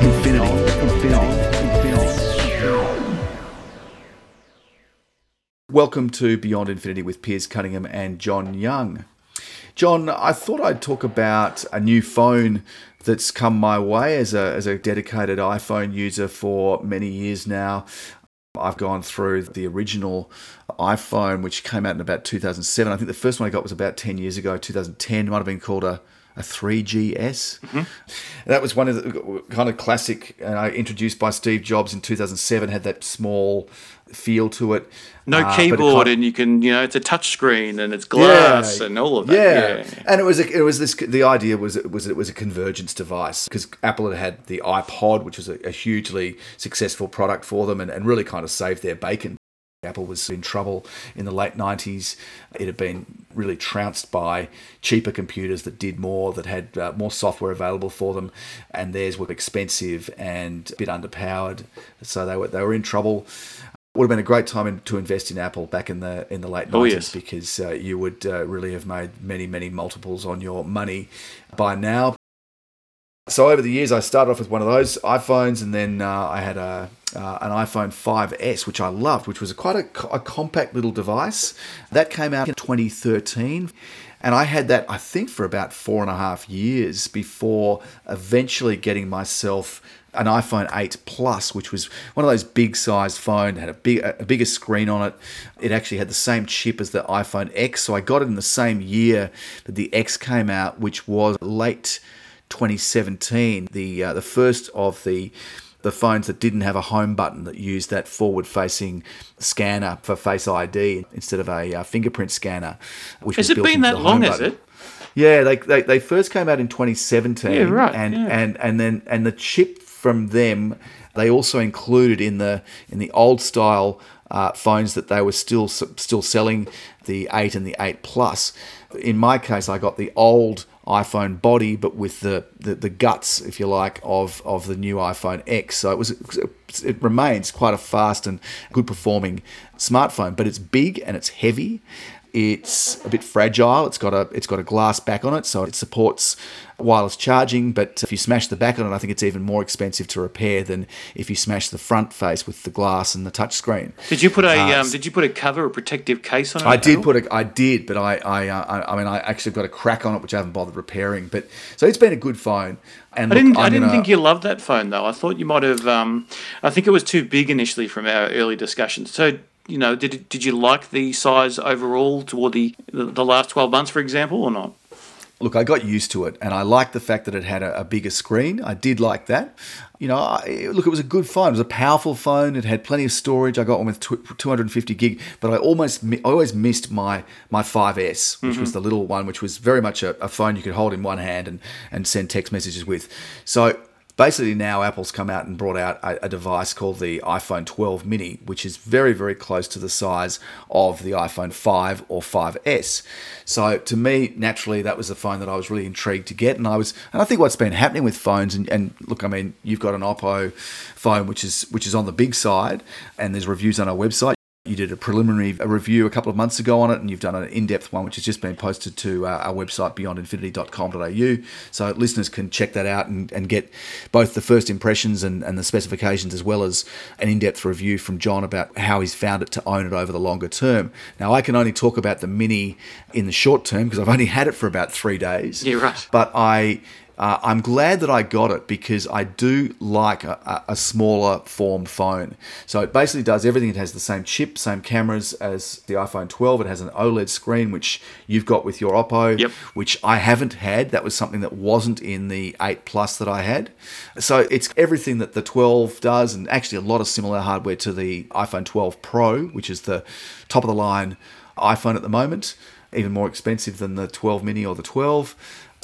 infinity, Welcome to Beyond Infinity with Piers Cunningham and John Young. John, I thought I'd talk about a new phone that's come my way as a, as a dedicated iPhone user for many years now. I've gone through the original iPhone, which came out in about 2007. I think the first one I got was about 10 years ago, 2010. It might have been called a a 3GS. Mm-hmm. That was one of the kind of classic, uh, introduced by Steve Jobs in 2007. Had that small feel to it. No uh, keyboard, and you can, you know, it's a touch screen and it's glass yeah, and all of that. Yeah. yeah. and it was a, it was this. The idea was it was it was a convergence device because Apple had had the iPod, which was a, a hugely successful product for them, and, and really kind of saved their bacon. Apple was in trouble in the late 90s. It had been really trounced by cheaper computers that did more, that had uh, more software available for them, and theirs were expensive and a bit underpowered. So they were they were in trouble. It would have been a great time in, to invest in Apple back in the in the late 90s oh, yes. because uh, you would uh, really have made many many multiples on your money by now. So over the years, I started off with one of those iPhones, and then uh, I had a uh, an iPhone 5S, which I loved, which was a, quite a, a, compact little device. That came out in 2013. And I had that, I think, for about four and a half years before eventually getting myself an iPhone 8 Plus, which was one of those big sized phones, had a big a bigger screen on it. It actually had the same chip as the iPhone X, so I got it in the same year that the X came out, which was late 2017. The uh, the first of the the phones that didn't have a home button that used that forward facing scanner for Face ID instead of a uh, fingerprint scanner. Which has it been that long, has it? Yeah, they, they, they first came out in 2017. Yeah, right. And, yeah. and, and then and the chip from them they also included in the in the old style uh, phones that they were still still selling the 8 and the 8 plus. In my case, I got the old iPhone body, but with the, the, the, guts, if you like, of, of the new iPhone X. So it was it remains quite a fast and good performing smartphone, but it's big and it's heavy. It's a bit fragile. It's got a it's got a glass back on it, so it supports wireless charging. But if you smash the back on it, I think it's even more expensive to repair than if you smash the front face with the glass and the touchscreen. Did you put a uh, um, Did you put a cover, a protective case on it? I did put a I did, but I I, uh, I mean I actually got a crack on it which I haven't bothered repairing. But so it's been a good phone. And I didn't. I didn't gonna, think you loved that phone though. I thought you might have. Um, I think it was too big initially from our early discussions. So you know, did did you like the size overall toward the the last twelve months, for example, or not? Look, I got used to it, and I liked the fact that it had a, a bigger screen. I did like that. You know, I, look, it was a good phone. It was a powerful phone. It had plenty of storage. I got one with 250 gig, but I almost, I always missed my my 5S, which mm-hmm. was the little one, which was very much a, a phone you could hold in one hand and and send text messages with. So basically now Apple's come out and brought out a, a, device called the iPhone 12 mini, which is very, very close to the size of the iPhone 5 or 5S. So to me, naturally, that was the phone that I was really intrigued to get. And I was, and I think what's been happening with phones, and, and look, I mean, you've got an Oppo phone, which is which is on the big side, and there's reviews on our website. You did a preliminary review a couple of months ago on it, and you've done an in depth one, which has just been posted to uh, our website, beyondinfinity.com.au. So listeners can check that out and, and get both the first impressions and, and the specifications, as well as an in depth review from John about how he's found it to own it over the longer term. Now, I can only talk about the Mini in the short term because I've only had it for about three days. Yeah, right. But I uh, I'm glad that I got it because I do like a, a, smaller form phone. So it basically does everything. It has the same chip, same cameras as the iPhone 12. It has an OLED screen, which you've got with your Oppo, yep. which I haven't had. That was something that wasn't in the 8 Plus that I had. So it's everything that the 12 does, and actually a lot of similar hardware to the iPhone 12 Pro, which is the top of the line iPhone at the moment, even more expensive than the 12 mini or the 12.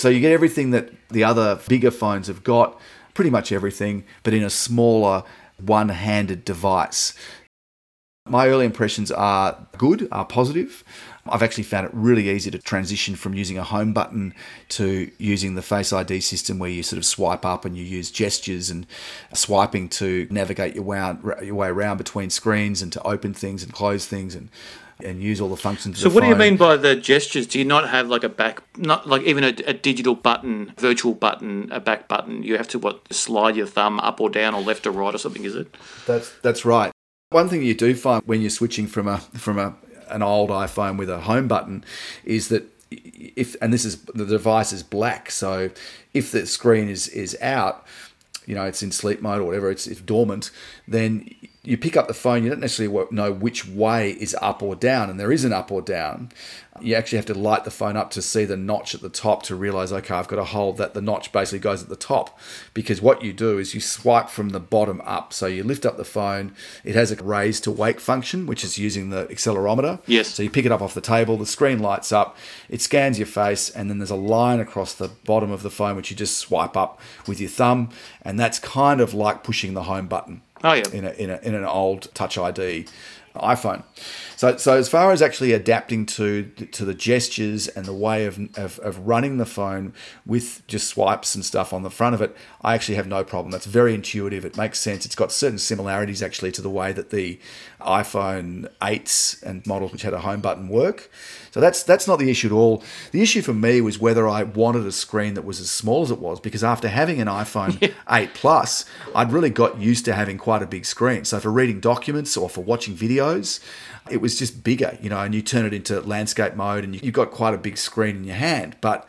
So you get everything that the other bigger phones have got, pretty much everything, but in a smaller one handed device. My early impressions are good, are positive. I've actually found it really easy to transition from using a home button to using the Face ID system where you sort of swipe up and you use gestures and swiping to navigate your way, your way around between screens and to open things and close things and and use all the functions. So, what phone. do you mean by the gestures? Do you not have like a back, not like even a, a, digital button, virtual button, a back button? You have to what slide your thumb up or down or left or right or something? Is it? That's that's right. One thing you do find when you're switching from a from a an old iPhone with a home button is that if and this is the device is black, so if the screen is is out, you know it's in sleep mode or whatever, it's, it's dormant, then you pick up the phone, you don't necessarily know which way is up or down, and there is an up or down. You actually have to light the phone up to see the notch at the top to realize, okay, I've got to hold that the notch basically goes at the top. Because what you do is you swipe from the bottom up. So you lift up the phone, it has a raise to wake function, which is using the accelerometer. Yes. So you pick it up off the table, the screen lights up, it scans your face, and then there's a line across the bottom of the phone, which you just swipe up with your thumb. And that's kind of like pushing the home button. Oh yeah. In a, in a, in an old Touch ID iPhone. So so as far as actually adapting to to the gestures and the way of, of, of running the phone with just swipes and stuff on the front of it, I actually have no problem. That's very intuitive. It makes sense. It's got certain similarities actually to the way that the iPhone 8s and models which had a home button work. So that's that's not the issue at all. The issue for me was whether I wanted a screen that was as small as it was because after having an iPhone 8 Plus, I'd really got used to having quite a big screen. So for reading documents or for watching videos, it was just bigger, you know, and you turn it into landscape mode and you've got quite a big screen in your hand, but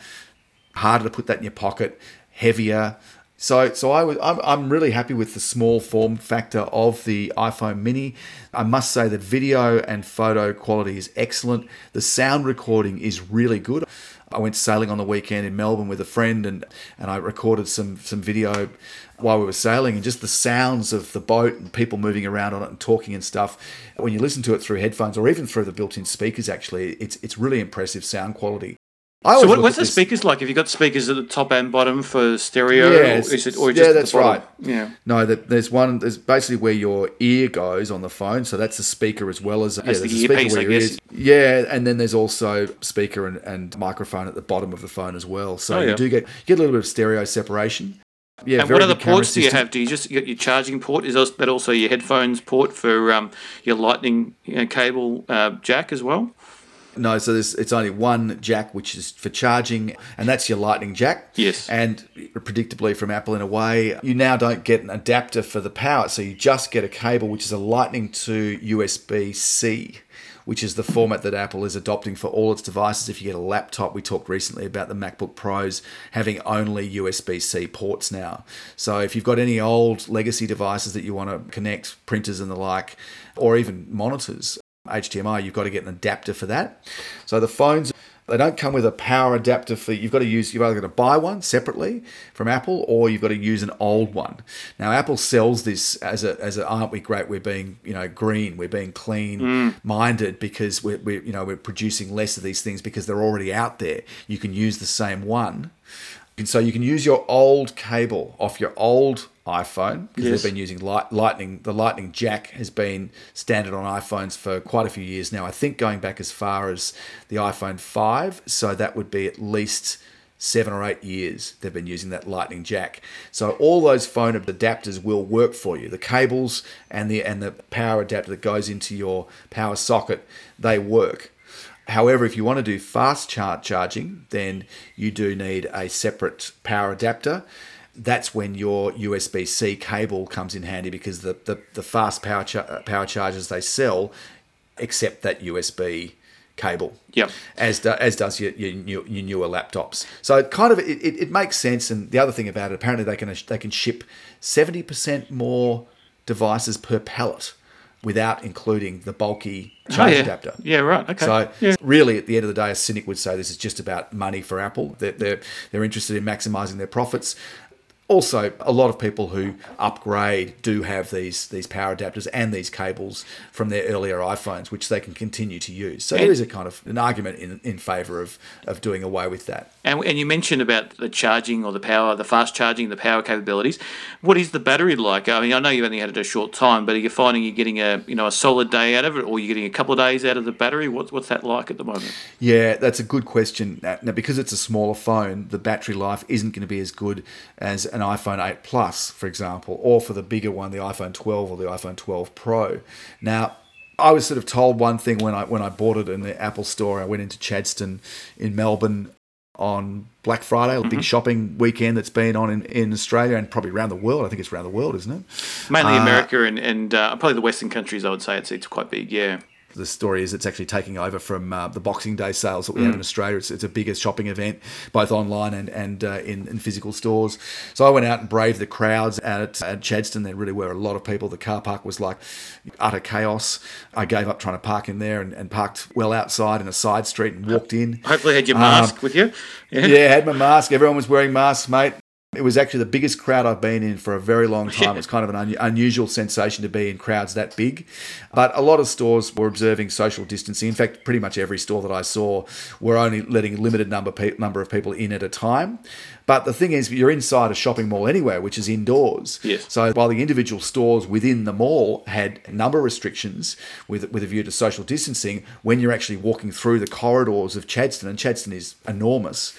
harder to put that in your pocket, heavier. So, so I was, I'm, really happy with the small form factor of the iPhone Mini. I must say that video and photo quality is excellent. The sound recording is really good. I went sailing on the weekend in Melbourne with a friend, and, and I recorded some some video while we were sailing, and just the sounds of the boat and people moving around on it and talking and stuff. When you listen to it through headphones or even through the built-in speakers, actually, it's it's really impressive sound quality. So what, what's the this... speakers like? Have you got speakers at the top and bottom for stereo? Yeah, or is it, or yeah, that's right. Yeah. No, there's one. There's basically where your ear goes on the phone, so that's the speaker as well as that's yeah, the earpiece, I guess. Yeah, and then there's also speaker and, and, microphone at the bottom of the phone as well. So oh, yeah. you do get get a little bit of stereo separation. Yeah, and what other ports do you have? Do you just you got your charging port? Is that also your headphones port for um, your Lightning you know, cable uh, jack as well? No, so there's it's only one jack, which is for charging, and that's your Lightning jack. Yes. And predictably from Apple in a way, you now don't get an adapter for the power, so you just get a cable, which is a Lightning to USB C which is the format that Apple is adopting for all its devices. If you get a laptop, we talked recently about the MacBook Pros having only USB C ports now. So if you've got any old legacy devices that you want to connect, printers and the like, or even monitors, HDMI, you've got to get an adapter for that. So the phones they don't come with a power adapter for you've got to use you've either got to buy one separately from Apple or you've got to use an old one. Now Apple sells this as a as a aren't we great we're being you know green we're being clean mm. minded because we're, we're you know we're producing less of these things because they're already out there. You can use the same one. And so you can use your old cable off your old iPhone because yes. they've been using light, Lightning. The Lightning jack has been standard on iPhones for quite a few years now. I think going back as far as the iPhone 5, so that would be at least seven or eight years they've been using that lightning jack so all those phone adapters will work for you the cables and the and the power adapter that goes into your power socket they work However, if you want to do fast charge charging, then you do need a separate power adapter that's when your USB C cable comes in handy because the, the, the fast power, cha- power chargers they sell accept that USB cable. Yep. As do, as does your, your, your newer laptops. So it kind of it, it, it, makes sense. And the other thing about it, apparently they can they can ship seventy percent more devices per pallet without including the bulky oh, charge oh, yeah. adapter. Yeah, right. Okay. So yeah. really, at the end of the day, a cynic would say this is just about money for Apple. They're, they're, they're interested in maximizing their profits also a lot of people who upgrade do have these these power adapters and these cables from their earlier iPhones, which they can continue to use. So there is a kind of an argument in, in favour of, of doing away with that. And, and you mentioned about the charging or the power, the fast charging, the power capabilities. What is the battery like? I mean, I know you've only had it a short time, but are you finding you're getting a you know a solid day out of it, or you're getting a couple of days out of the battery? What's what's that like at the moment? Yeah, that's a good question. Now, because it's a smaller phone, the battery life isn't going to be as good as an iPhone 8 Plus, for example, or for the bigger one, the iPhone 12 or the iPhone 12 Pro. Now, I was sort of told one thing when I when I bought it in the Apple store. I went into Chadstone in Melbourne on Black Friday, a mm-hmm. big shopping weekend that's been on in, in Australia and probably around the world. I think it's around the world, isn't it? Mainly uh, America and, and uh, probably the Western countries, I would say. It's, it's quite big, yeah the story is it's actually taking over from uh, the Boxing Day sales that we mm. have in Australia. It's, it's a bigger shopping event, both online and, and uh, in, in physical stores. So I went out and braved the crowds at, at Chadstone. There really were a lot of people. The car park was like utter chaos. I gave up trying to park in there and, and parked well outside in a side street and walked in. Hopefully, had your mask um, with you. Yeah. yeah, had my mask. Everyone was wearing masks, mate. It was actually the biggest crowd I've been in for a very long time. It's kind of an un- unusual sensation to be in crowds that big. But a lot of stores were observing social distancing. In fact, pretty much every store that I saw were only letting a limited number pe- number of people in at a time. But the thing is, you're inside a shopping mall anyway, which is indoors. Yes. So while the individual stores within the mall had number restrictions with with a view to social distancing, when you're actually walking through the corridors of Chadstone, and Chadstone is enormous,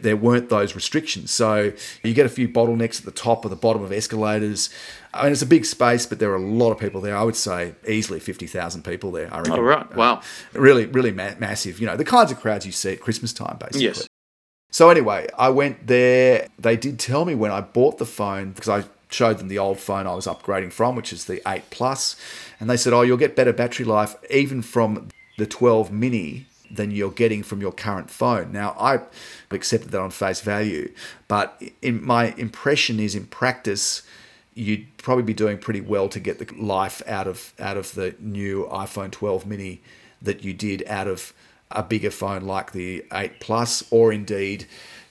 there weren't those restrictions. So you get a few bottlenecks at the top or the bottom of escalators. I mean, it's a big space, but there are a lot of people there. I would say easily 50,000 people there. I reckon. Oh, right. Wow. Uh, really, really ma- massive. You know, the kinds of crowds you see at Christmas time, basically. Yes. So anyway, I went there. They did tell me when I bought the phone, because I showed them the old phone I was upgrading from, which is the 8 Plus, and they said, oh, you'll get better battery life even from the 12 mini than you're getting from your current phone. Now, I accepted that on face value, but in my impression is in practice, you'd probably be doing pretty well to get the life out of out of the new iPhone 12 mini that you did out of a bigger phone like the 8 Plus or indeed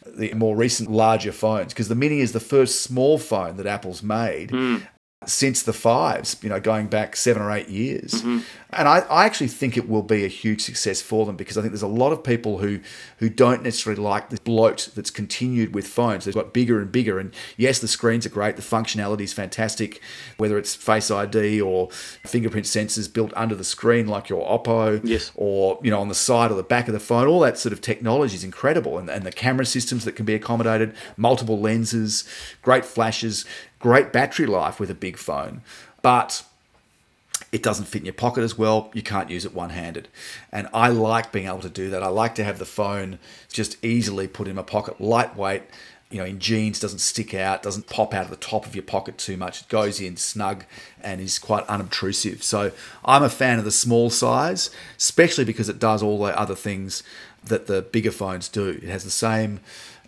the more recent larger phones because the mini is the first small phone that Apple's made mm since the fives, you know, going back seven or eight years. Mm-hmm. And I, I actually think it will be a huge success for them because I think there's a lot of people who who don't necessarily like the bloat that's continued with phones. They've got bigger and bigger. And yes, the screens are great, the functionality is fantastic, whether it's Face ID or fingerprint sensors built under the screen like your Oppo, yes. or you know, on the side or the back of the phone, all that sort of technology is incredible. And, and the camera systems that can be accommodated, multiple lenses, great flashes great battery life with a big phone, but it doesn't fit in your pocket as well. You can't use it one handed. And I like being able to do that. I like to have the phone just easily put in my pocket, lightweight, you know, in jeans, doesn't stick out, doesn't pop out of the top of your pocket too much. It goes in snug and is quite unobtrusive. So I'm a fan of the small size, especially because it does all the other things that the bigger phones do. It has the same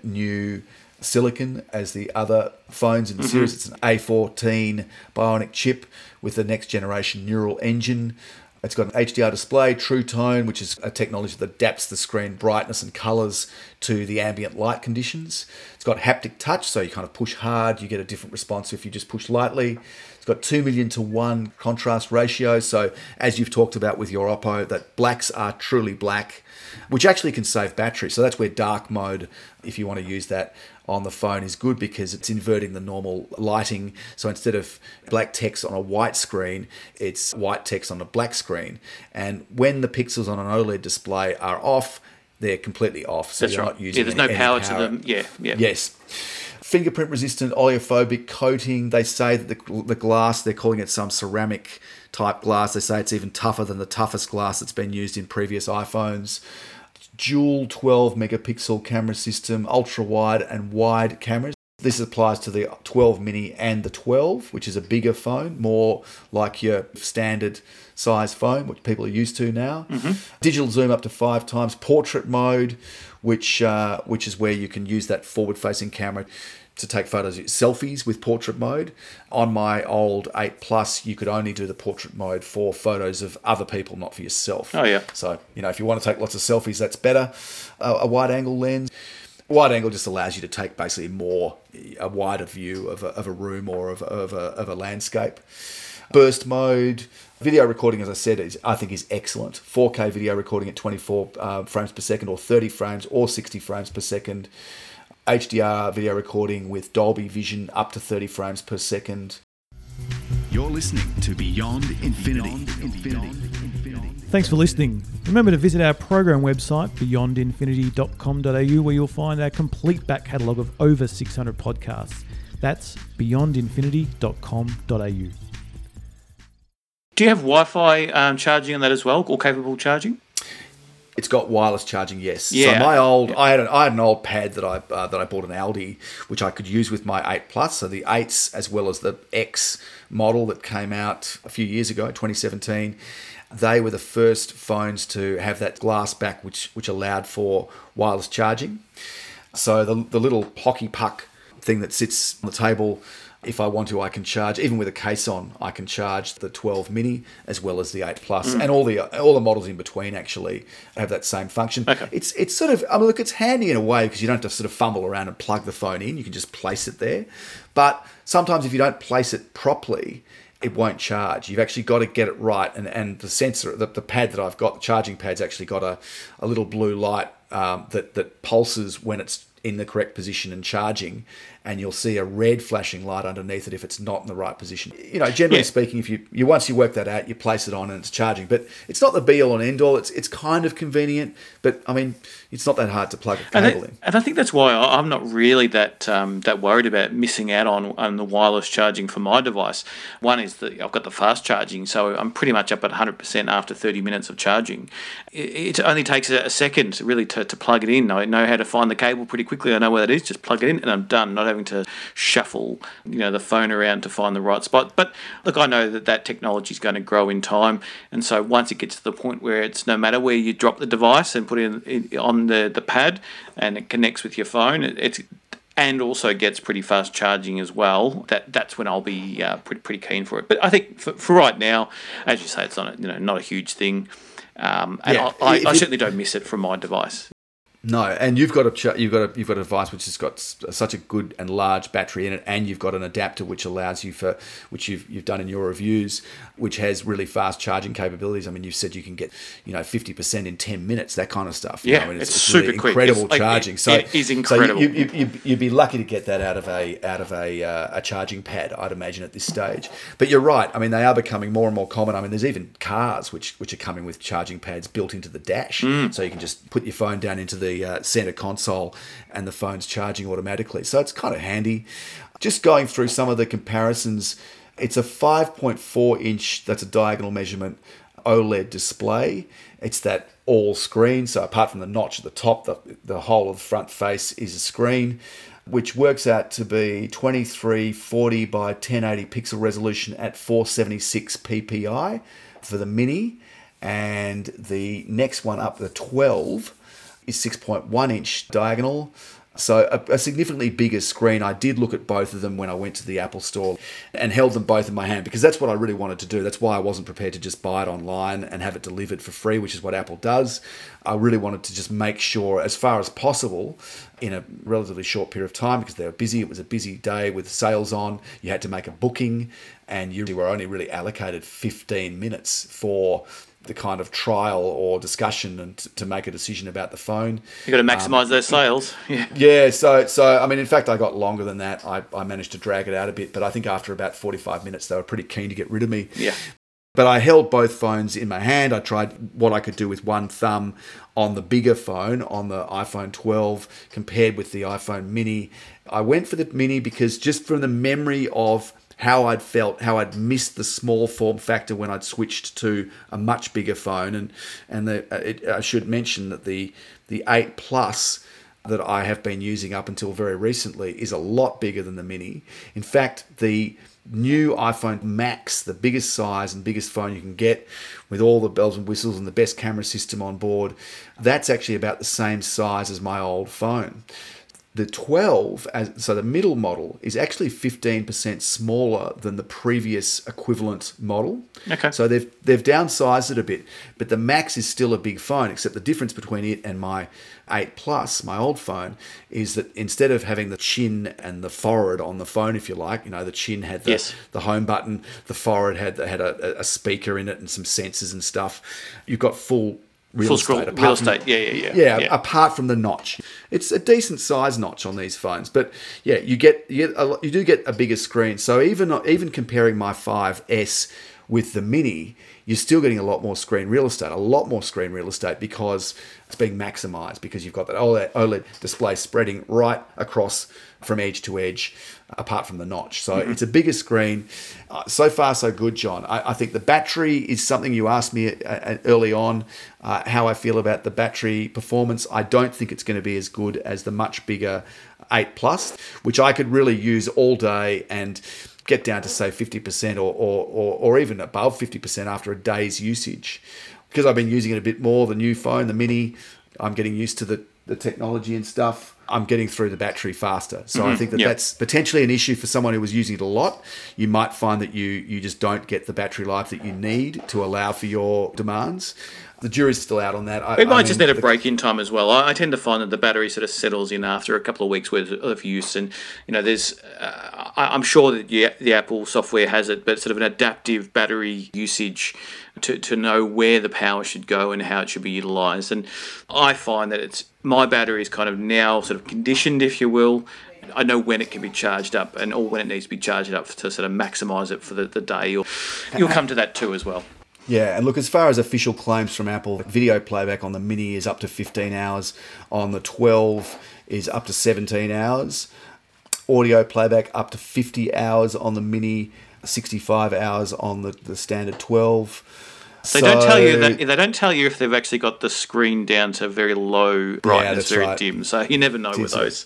new silicon as the other phones in the mm-hmm. series. It's an A14 Bionic chip with the next generation neural engine. It's got an HDR display, True Tone, which is a technology that adapts the screen brightness and colors to the ambient light conditions. It's got haptic touch, so you kind of push hard, you get a different response if you just push lightly. It's got 2 million to 1 contrast ratio, so as you've talked about with your Oppo, that blacks are truly black, which actually can save battery. So that's where dark mode, if you want to use that, on the phone is good because it's inverting the normal lighting. So instead of black text on a white screen, it's white text on a black screen. And when the pixels on an OLED display are off, they're completely off. So That's you're right. not using yeah, there's any, no power, power, to them. Yeah, yeah. Yes. Fingerprint resistant oleophobic coating. They say that the, the glass, they're calling it some ceramic type glass. They say it's even tougher than the toughest glass that's been used in previous iPhones dual 12 megapixel camera system, ultra wide and wide cameras. This applies to the 12 mini and the 12, which is a bigger phone, more like your standard size phone, which people are used to now. Mm-hmm. Digital zoom up to five times, portrait mode, which uh, which is where you can use that forward-facing camera to take photos, selfies with portrait mode. On my old 8 Plus, you could only do the portrait mode for photos of other people, not for yourself. Oh, yeah. So, you know, if you want to take lots of selfies, that's better. Uh, a wide angle lens. Wide angle just allows you to take basically more, a wider view of a, of a room or of, of, a, of a landscape. Burst mode, video recording, as I said, is I think is excellent. 4K video recording at 24 uh, frames per second, or 30 frames, or 60 frames per second. HDR video recording with Dolby Vision up to 30 frames per second. You're listening to Beyond Infinity. Beyond Infinity. Thanks for listening. Remember to visit our program website, beyondinfinity.com.au, where you'll find our complete back catalogue of over 600 podcasts. That's beyondinfinity.com.au. Do you have Wi Fi um, charging on that as well, or capable charging? It's got wireless charging, yes. Yeah. So my old, Yeah. I had an, I had an old pad that I uh, that I bought an Aldi, which I could use with my eight plus. So the eights as well as the X model that came out a few years ago, 2017. They were the first phones to have that glass back, which which allowed for wireless charging. So the the little hockey puck thing that sits on the table. If I want to, I can charge even with a case on. I can charge the 12 mini as well as the 8 plus, and all the all the models in between actually have that same function. Okay. It's it's sort of I mean look, it's handy in a way because you don't have to sort of fumble around and plug the phone in. You can just place it there. But sometimes if you don't place it properly, it won't charge. You've actually got to get it right, and and the sensor, the, the pad that I've got, the charging pad's actually got a, a little blue light um, that that pulses when it's in the correct position and charging, and you'll see a red flashing light underneath it if it's not in the right position. You know, generally Yeah. speaking, if you, you once you work that out, you place it on and it's charging. But it's not the be all and end all. It's it's kind of convenient, but I mean, it's not that hard to plug a And, cable that- in. and I think that's why I'm not really that um, that worried about missing out on, on the wireless charging for my device. One is that I've got the fast charging, so I'm pretty much up at 100% after 30 minutes of charging. It, it only takes a, a second really to, to plug it in. I know how to find the cable pretty quickly. I know where that is. Just plug it in and I'm done. Not having to shuffle you know the phone around to find the right spot. But look, I know that that technology is going to grow in time, and so once it gets to the point where it's no matter where you drop the device and put it in, in, on the the pad and it connects with your phone, it, it's and also gets pretty fast charging as well. That that's when I'll be uh, pretty pretty keen for it. But I think for, for right now, as you say, it's not a, you know not a huge thing. Um, and Yeah, I, I, I certainly don't miss it from my device. No, and you've got a you've got a you've got a device which has got such a good and large battery in it, and you've got an adapter which allows you for which you've you've done in your reviews, which has really fast charging capabilities. I mean, you've said you can get you know fifty percent in ten minutes, that kind of stuff. you Yeah, know, and it's super really quick. incredible It's like- charging. it- so it is so you- incredible. you, you, you, you'd be lucky to get that out of a out of a uh, a charging pad, I'd imagine at this stage. But you're right. I mean, they are becoming more and more common. I mean, there's even cars which which are coming with charging pads built into the dash, Mm. so you can just put your phone down into the uh, center console, and the phone's charging automatically. So it's kind of handy. Just going through some of the comparisons, it's a 5.4 inch. That's a diagonal measurement. OLED display. It's that all screen. So apart from the notch at the top, the, the whole of the front face is a screen, which works out to be 2340 by 1080 pixel resolution at 476 ppi for the mini. And the next one up, the 12, is 6.1 inch diagonal. So a, a significantly bigger screen. I did look at both of them when I went to the Apple store and held them both in my hand because that's what I really wanted to do. That's why I wasn't prepared to just buy it online and have it delivered for free, which is what Apple does. I really wanted to just make sure, as far as possible, in a relatively short period of time, because they were busy. It was a busy day with sales on. You had to make a booking, and you were only really allocated 15 minutes for the kind of trial or discussion and t- to make a decision about the phone. You've got to maximise um, those sales. Yeah. Yeah, so so I mean, in fact, I got longer than that. I, I managed to drag it out a bit, but I think after about forty five minutes, they were pretty keen to get rid of me. Yeah. But I held both phones in my hand. I tried what I could do with one thumb on the bigger phone, on the iPhone 12, compared with the iPhone mini. I went for the mini because just from the memory of how I'd felt, how I'd missed the small form factor when I'd switched to a much bigger phone, and and the, uh, it, I should mention that the the 8 Plus that I have been using up until very recently is a lot bigger than the mini. In fact, the new iPhone Max, the biggest size and biggest phone you can get with all the bells and whistles and the best camera system on board, that's actually about the same size as my old phone. The 12, as, so the middle model, is actually 15% smaller than the previous equivalent model. Okay. So they've they've downsized it a bit, but the Max is still a big phone. Except the difference between it and my 8 Plus, my old phone, is that instead of having the chin and the forehead on the phone, if you like, you know, the chin had the, Yes. the home button, the forehead had had a, a speaker in it and some sensors and stuff. You've got full real Full estate. scroll real from- estate. Yeah, yeah, yeah, yeah. apart from the notch, it's a decent size notch on these phones. But yeah, you get you get a, you do get a bigger screen. So even even comparing my 5S with the Mini, you're still getting a lot more screen real estate, a lot more screen real estate because it's being maximized because you've got that OLED, OLED display spreading right across from edge to edge, apart from the notch. So it's a bigger screen. Uh, so far, so good, John. I, I think the battery is something you asked me uh, uh, early on uh, how I feel about the battery performance. I don't think it's going to be as good as the much bigger 8 Plus, which I could really use all day and get down to say 50% or, or, or, or even above 50% after a day's usage. Because I've been using it a bit more, the new phone, the mini, I'm getting used to the, the technology and stuff. I'm getting through the battery faster. So I think that yeah. that's potentially an issue for someone who was using it a lot. You might find that you you just don't get the battery life that you need to allow for your demands. The jury's still out on that. I, It might I just need a the- break in time as well. I, I tend to find that the battery sort of settles in after a couple of weeks worth of use, and you know, there's, uh, I, I'm sure that the, the Apple software has it, but sort of an adaptive battery usage to, to know where the power should go and how it should be utilized. And I find that it's my battery is kind of now sort of conditioned, if you will. I know when it can be charged up and or when it needs to be charged up to sort of maximize it for the, the day. You'll, you'll come to that too as well. Yeah, and look, as far as official claims from Apple, video playback on the Mini is up to 15 hours, on the 12 is up to 17 hours, audio playback up to 50 hours on the Mini, 65 hours on the, the standard 12. They don't tell you that they don't tell you if they've actually got the screen down to very low brightness, that's very right. dim. So you never know with It's a- those.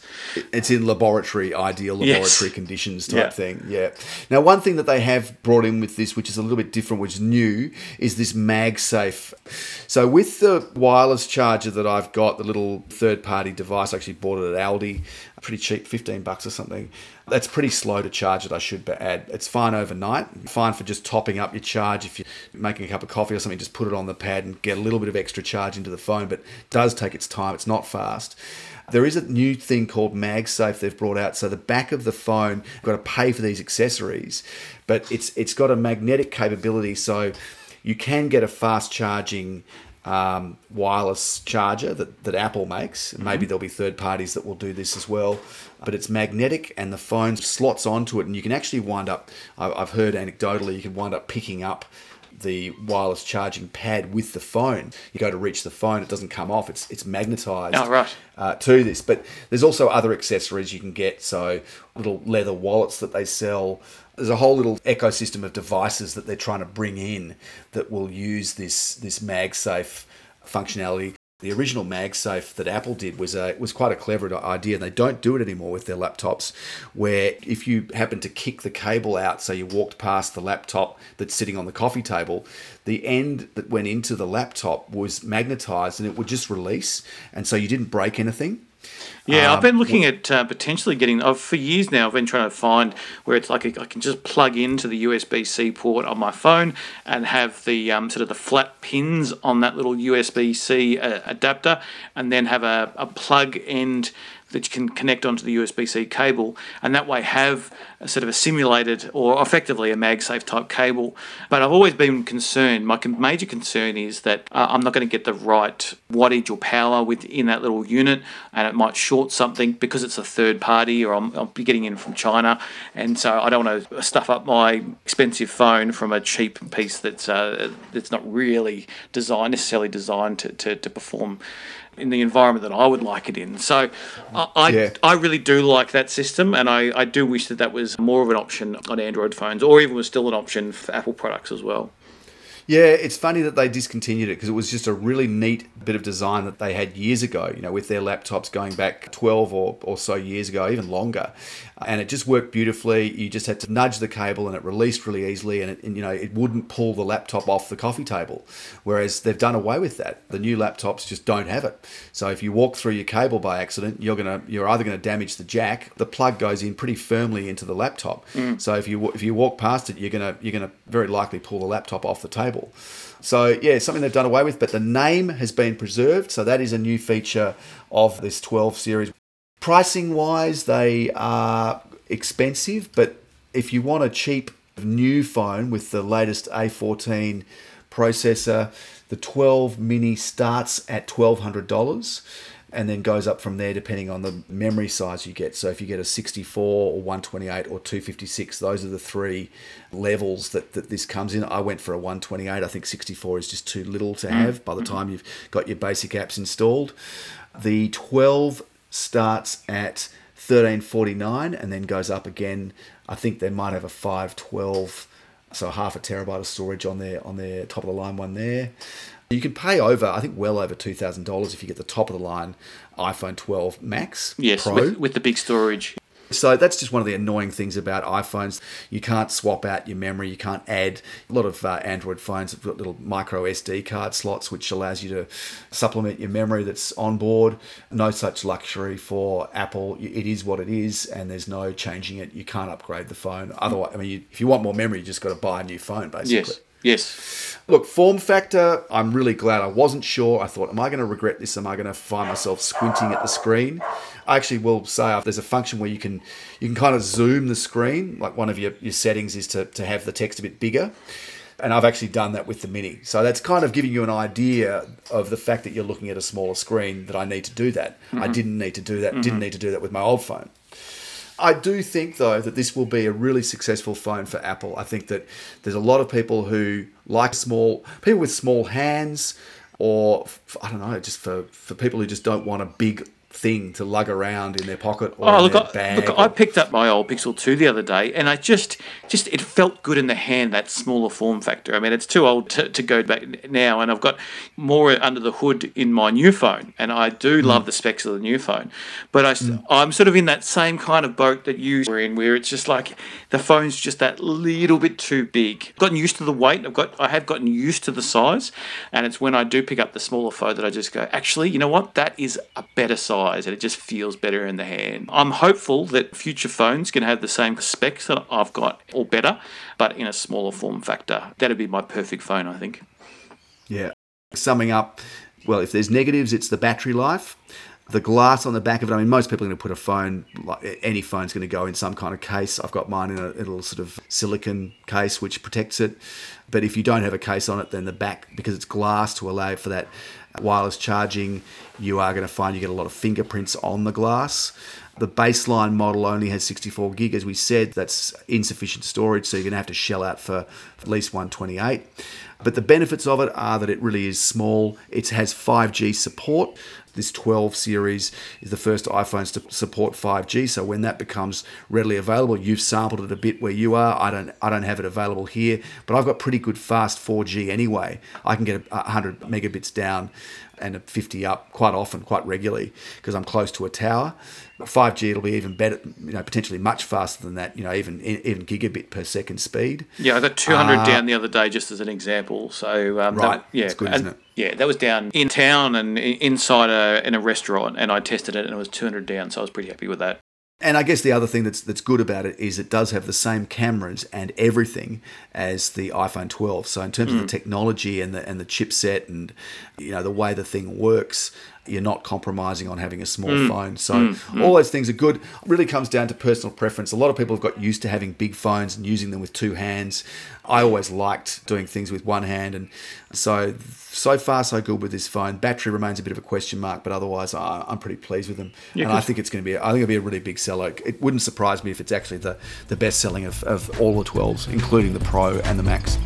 It's in laboratory, ideal Yes. laboratory conditions type Yeah. thing. Yeah. Now, one thing that they have brought in with this, which is a little bit different, which is new, is this MagSafe. So, with the wireless charger that I've got, the little third-party device, I actually bought it at Aldi, pretty cheap, fifteen bucks or something. That's pretty slow to charge it. I should but add. It's fine overnight. Fine for just topping up your charge if you're making a cup of coffee or something. Just put it on the pad and get a little bit of extra charge into the phone. But does take its time. It's not fast. There is a new thing called MagSafe they've brought out. So the back of the phone, you've got to pay for these accessories, but it's it's got a magnetic capability, so you can get a fast charging um, wireless charger that, that Apple makes. Maybe there'll be third parties that will do this as well. But it's magnetic and the phone slots onto it, and you can actually wind up. I- I've heard anecdotally, you can wind up picking up the wireless charging pad with the phone. You go to reach the phone, it doesn't come off. It's it's magnetized Oh, right. uh, to this. But there's also other accessories you can get. So little leather wallets that they sell. There's a whole little ecosystem of devices that they're trying to bring in that will use this this MagSafe functionality. The original MagSafe that Apple did was a was quite a clever idea, and they don't do it anymore with their laptops. Where if you happen to kick the cable out, so you walked past the laptop that's sitting on the coffee table, the end that went into the laptop was magnetized, and it would just release, and so you didn't break anything. Yeah, Um, I've been looking at uh, potentially getting. I've, for years now, I've been trying to find where it's like I can just plug into the USB C port on my phone and have the um, sort of the flat pins on that little USB C uh, adapter, and then have a, a plug end that you can connect onto the USB C cable, and that way have a sort of a simulated or effectively a MagSafe type cable. But I've always been concerned. My major concern is that uh, I'm not going to get the right wattage or power within that little unit, and it might short something because it's a third party, or I'm, I'll be getting in from China, and so I don't want to stuff up my expensive phone from a cheap piece that's uh, that's not really designed necessarily designed to, to, to perform in the environment that I would like it in. So I I, Yeah. I really do like that system, and I, I do wish that that was more of an option on Android phones, or even was still an option for Apple products as well. Yeah, it's funny that they discontinued it because it was just a really neat bit of design that they had years ago, you know, with their laptops going back 12 or, or so years ago, even longer. And it just worked beautifully. You just had to nudge the cable and it released really easily and, it, and, you know, it wouldn't pull the laptop off the coffee table. Whereas they've done away with that. The new laptops just don't have it. So if you walk through your cable by accident, you're going to you're either going to damage the jack, the plug goes in pretty firmly into the laptop. Mm. So if you if you walk past it, you're going to you're going to very likely pull the laptop off the table. So yeah, something they've done away with, but the name has been preserved. So that is a new feature of this 12 series. Pricing wise, they are expensive, but if you want a cheap new phone with the latest A14 processor, the 12 mini starts at $1,200 and then goes up from there depending on the memory size you get. So if you get a 64 or 128 or 256, those are the three levels that, that this comes in. I went for a 128. I think 64 is just too little to mm. have by the time you've got your basic apps installed. The 12 starts at 1349 and then goes up again. I think they might have a 512 so half a terabyte of storage on their on their top of the line one there. You can pay over, I think, well over two thousand dollars if you get the top of the line iPhone 12 Max yes, Pro with, with the big storage. So that's just one of the annoying things about iPhones. You can't swap out your memory. You can't add. A lot of uh, Android phones have got little micro SD card slots, which allows you to supplement your memory that's on board. No such luxury for Apple. It is what it is, and there's no changing it. You can't upgrade the phone. Otherwise, I mean, you, if you want more memory, you just got to buy a new phone, basically. Yes. Yes. Look, form factor, I'm really glad. I wasn't sure. I thought, am I going to regret this? Am I going to find myself squinting at the screen? I actually will say there's a function where you can you can kind of zoom the screen. Like one of your, your settings is to, to have the text a bit bigger. And I've actually done that with the Mini. So that's kind of giving you an idea of the fact that you're looking at a smaller screen that I need to do that. Mm-hmm. I didn't need to do that, mm-hmm. didn't need to do that with my old phone. I do think, though, that this will be a really successful phone for Apple. I think that there's a lot of people who like small, people with small hands, or I don't know, just for, for people who just don't want a big thing to lug around in their pocket or oh, look, I, bag. Look, or... I picked up my old Pixel 2 the other day and I just, just it felt good in the hand, that smaller form factor. I mean, it's too old to, to go back now and I've got more under the hood in my new phone and I do mm. love the specs of the new phone. But I, mm. I'm sort of in that same kind of boat that you were in where it's just like the phone's just that little bit too big. I've gotten used to the weight. I've got, I have gotten used to the size and it's when I do pick up the smaller phone that I just go, actually, you know what? That is a better size size and it just feels better in the hand. I'm hopeful that future phones can have the same specs that I've got or better, but in a smaller form factor. That'd be my perfect phone, I think. Yeah. Summing up, well, if there's negatives, it's the battery life. The glass on the back of it, I mean, most people are going to put a phone, like any phone's going to go in some kind of case. I've got mine in a little sort of silicon case which protects it. But if you don't have a case on it, then the back, because it's glass to allow for that wireless charging, you are going to find you get a lot of fingerprints on the glass. The baseline model only has 64 gig, as we said. That's insufficient storage, so you're going to have to shell out for at least 128. But the benefits of it are that it really is small. It has 5G support. This 12 series is the first iPhones to support 5G. So when that becomes readily available, you've sampled it a bit where you are. I don't I don't have it available here, but I've got pretty good fast 4G anyway. I can get 100 megabits down and 50 up quite often, quite regularly, because I'm close to a tower. 5G it'll be even better, you know, potentially much faster than that, you know, even even gigabit per second speed. Yeah, I got 200 uh, down the other day, just as an example. So um, right, that, yeah, it's good, isn't it? Yeah, that was down in town and inside a in a restaurant, and I tested it, and it was 200 down, so I was pretty happy with that. And I guess the other thing that's that's good about it is it does have the same cameras and everything as the iPhone 12. So in terms mm. of the mm. technology and the and the chipset and you know the way the thing works, you're not compromising on having a small mm. phone. So mm. mm. all those things are good. It really comes down to personal preference. A lot of people have got used to having big phones and using them with two hands. I always liked doing things with one hand, and so so far so good with this phone. Battery remains a bit of a question mark, but otherwise I'm pretty pleased with them. Yeah, and I think it's going to be I think it'll be a really big seller. It wouldn't surprise me if it's actually the the best selling of, of all the 12s, including the Pro and the Max.